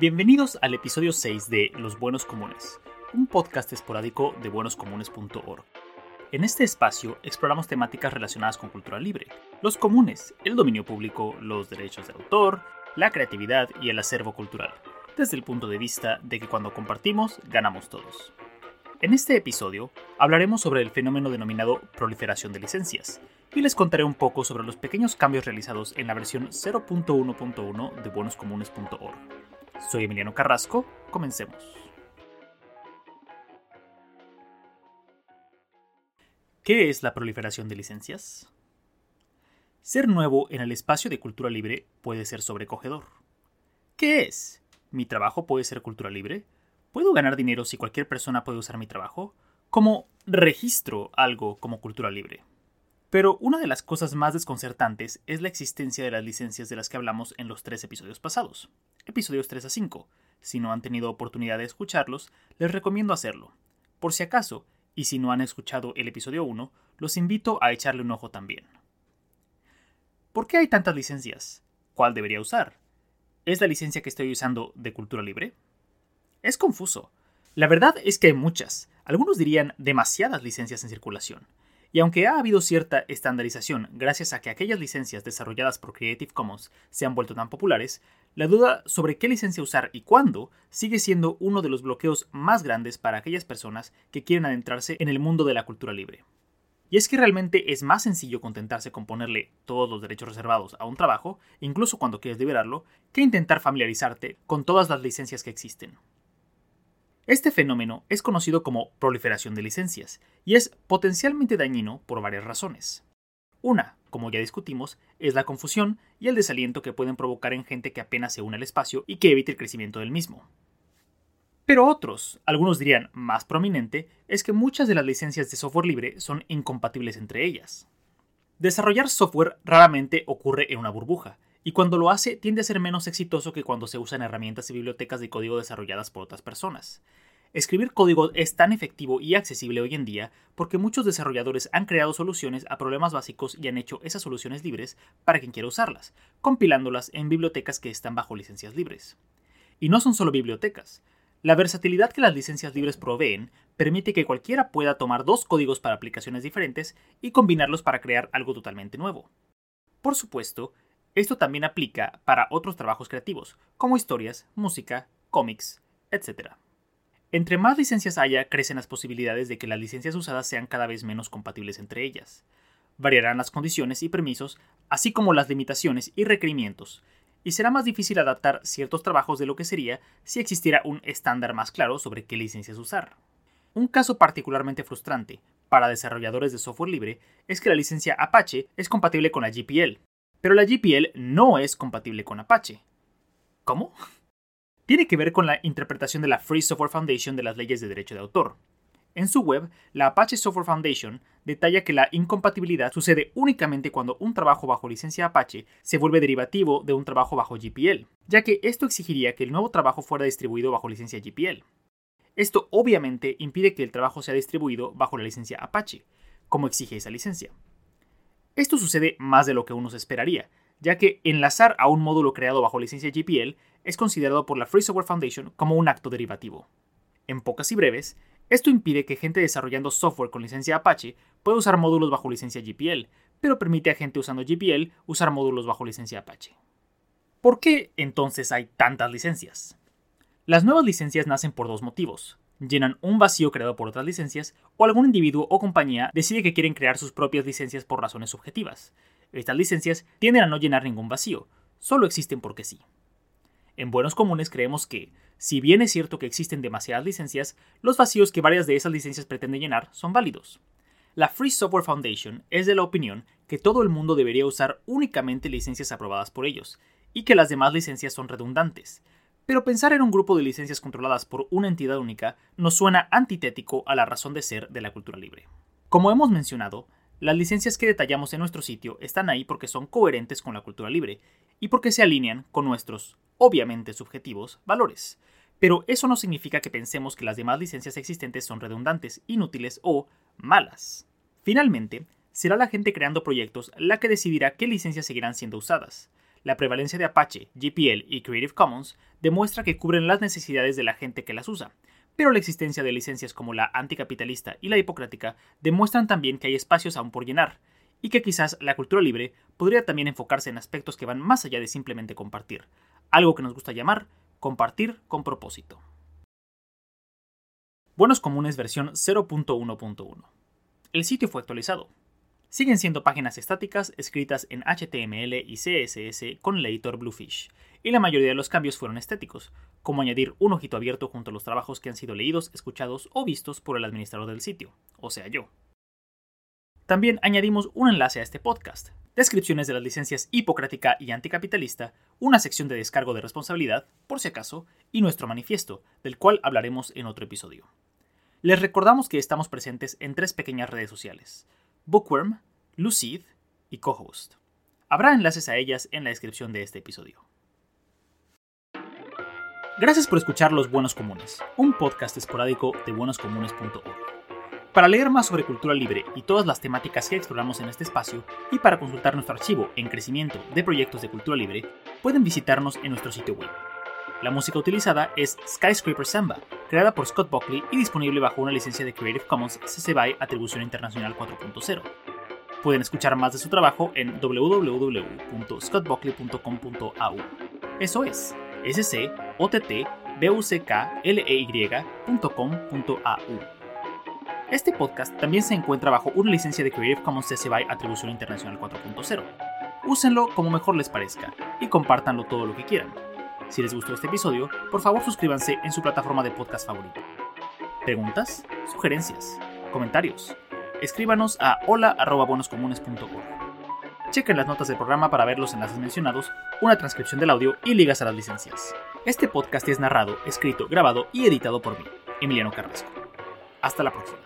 Bienvenidos al episodio 6 de Los Buenos Comunes, un podcast esporádico de buenoscomunes.org. En este espacio exploramos temáticas relacionadas con cultura libre, los comunes, el dominio público, los derechos de autor, la creatividad y el acervo cultural, desde el punto de vista de que cuando compartimos, ganamos todos. En este episodio hablaremos sobre el fenómeno denominado proliferación de licencias, y les contaré un poco sobre los pequeños cambios realizados en la versión 0.1.1 de buenoscomunes.org. Soy Emiliano Carrasco, comencemos. ¿Qué es la proliferación de licencias? Ser nuevo en el espacio de cultura libre puede ser sobrecogedor. ¿Qué es? ¿Mi trabajo puede ser cultura libre? ¿Puedo ganar dinero si cualquier persona puede usar mi trabajo? ¿Cómo registro algo como cultura libre? Pero una de las cosas más desconcertantes es la existencia de las licencias de las que hablamos en los tres episodios pasados, episodios 3 a 5. Si no han tenido oportunidad de escucharlos, les recomiendo hacerlo. Por si acaso, y si no han escuchado el episodio 1, los invito a echarle un ojo también. ¿Por qué hay tantas licencias? ¿Cuál debería usar? ¿Es la licencia que estoy usando de cultura libre? Es confuso. La verdad es que hay muchas, algunos dirían demasiadas licencias en circulación. Y aunque ha habido cierta estandarización gracias a que aquellas licencias desarrolladas por Creative Commons se han vuelto tan populares, la duda sobre qué licencia usar y cuándo sigue siendo uno de los bloqueos más grandes para aquellas personas que quieren adentrarse en el mundo de la cultura libre. Y es que realmente es más sencillo contentarse con ponerle todos los derechos reservados a un trabajo, incluso cuando quieres liberarlo, que intentar familiarizarte con todas las licencias que existen. Este fenómeno es conocido como proliferación de licencias y es potencialmente dañino por varias razones. Una, como ya discutimos, es la confusión y el desaliento que pueden provocar en gente que apenas se une al espacio y que evite el crecimiento del mismo. Pero otros, algunos dirían más prominente, es que muchas de las licencias de software libre son incompatibles entre ellas. Desarrollar software raramente ocurre en una burbuja, y cuando lo hace tiende a ser menos exitoso que cuando se usan herramientas y bibliotecas de código desarrolladas por otras personas. Escribir código es tan efectivo y accesible hoy en día porque muchos desarrolladores han creado soluciones a problemas básicos y han hecho esas soluciones libres para quien quiera usarlas, compilándolas en bibliotecas que están bajo licencias libres. Y no son solo bibliotecas. La versatilidad que las licencias libres proveen permite que cualquiera pueda tomar dos códigos para aplicaciones diferentes y combinarlos para crear algo totalmente nuevo. Por supuesto, esto también aplica para otros trabajos creativos, como historias, música, cómics, etc. Entre más licencias haya, crecen las posibilidades de que las licencias usadas sean cada vez menos compatibles entre ellas. Variarán las condiciones y permisos, así como las limitaciones y requerimientos, y será más difícil adaptar ciertos trabajos de lo que sería si existiera un estándar más claro sobre qué licencias usar. Un caso particularmente frustrante para desarrolladores de software libre es que la licencia Apache es compatible con la GPL, pero la GPL no es compatible con Apache. ¿Cómo? Tiene que ver con la interpretación de la Free Software Foundation de las leyes de derecho de autor. En su web, la Apache Software Foundation detalla que la incompatibilidad sucede únicamente cuando un trabajo bajo licencia Apache se vuelve derivativo de un trabajo bajo GPL, ya que esto exigiría que el nuevo trabajo fuera distribuido bajo licencia GPL. Esto obviamente impide que el trabajo sea distribuido bajo la licencia Apache, como exige esa licencia. Esto sucede más de lo que uno se esperaría, ya que enlazar a un módulo creado bajo licencia GPL es considerado por la Free Software Foundation como un acto derivativo. En pocas y breves, esto impide que gente desarrollando software con licencia Apache pueda usar módulos bajo licencia GPL, pero permite a gente usando GPL usar módulos bajo licencia Apache. ¿Por qué entonces hay tantas licencias? Las nuevas licencias nacen por dos motivos llenan un vacío creado por otras licencias o algún individuo o compañía decide que quieren crear sus propias licencias por razones subjetivas. Estas licencias tienden a no llenar ningún vacío, solo existen porque sí. En Buenos Comunes creemos que, si bien es cierto que existen demasiadas licencias, los vacíos que varias de esas licencias pretenden llenar son válidos. La Free Software Foundation es de la opinión que todo el mundo debería usar únicamente licencias aprobadas por ellos, y que las demás licencias son redundantes, pero pensar en un grupo de licencias controladas por una entidad única nos suena antitético a la razón de ser de la cultura libre. Como hemos mencionado, las licencias que detallamos en nuestro sitio están ahí porque son coherentes con la cultura libre y porque se alinean con nuestros, obviamente subjetivos, valores. Pero eso no significa que pensemos que las demás licencias existentes son redundantes, inútiles o malas. Finalmente, será la gente creando proyectos la que decidirá qué licencias seguirán siendo usadas. La prevalencia de Apache, GPL y Creative Commons demuestra que cubren las necesidades de la gente que las usa, pero la existencia de licencias como la anticapitalista y la hipocrática demuestran también que hay espacios aún por llenar, y que quizás la cultura libre podría también enfocarse en aspectos que van más allá de simplemente compartir, algo que nos gusta llamar compartir con propósito. Buenos Comunes versión 0.1.1. El sitio fue actualizado. Siguen siendo páginas estáticas escritas en HTML y CSS con el editor Bluefish, y la mayoría de los cambios fueron estéticos, como añadir un ojito abierto junto a los trabajos que han sido leídos, escuchados o vistos por el administrador del sitio, o sea yo. También añadimos un enlace a este podcast, descripciones de las licencias hipocrática y anticapitalista, una sección de descargo de responsabilidad, por si acaso, y nuestro manifiesto, del cual hablaremos en otro episodio. Les recordamos que estamos presentes en tres pequeñas redes sociales: Bookworm, Lucid y Cohost. Habrá enlaces a ellas en la descripción de este episodio. Gracias por escuchar Los Buenos Comunes, un podcast esporádico de buenoscomunes.org. Para leer más sobre cultura libre y todas las temáticas que exploramos en este espacio, y para consultar nuestro archivo en crecimiento de proyectos de cultura libre, pueden visitarnos en nuestro sitio web la música utilizada es Skyscraper Samba, creada por Scott Buckley y disponible bajo una licencia de Creative Commons CC BY Atribución Internacional 4.0. Pueden escuchar más de su trabajo en www.scottbuckley.com.au. Eso es, sc Este podcast también se encuentra bajo una licencia de Creative Commons CC BY Atribución Internacional 4.0. Úsenlo como mejor les parezca y compártanlo todo lo que quieran. Si les gustó este episodio, por favor suscríbanse en su plataforma de podcast favorito. ¿Preguntas? ¿Sugerencias? ¿Comentarios? Escríbanos a hola.bonoscomunes.org. Chequen las notas del programa para ver los enlaces mencionados, una transcripción del audio y ligas a las licencias. Este podcast es narrado, escrito, grabado y editado por mí, Emiliano Carrasco. Hasta la próxima.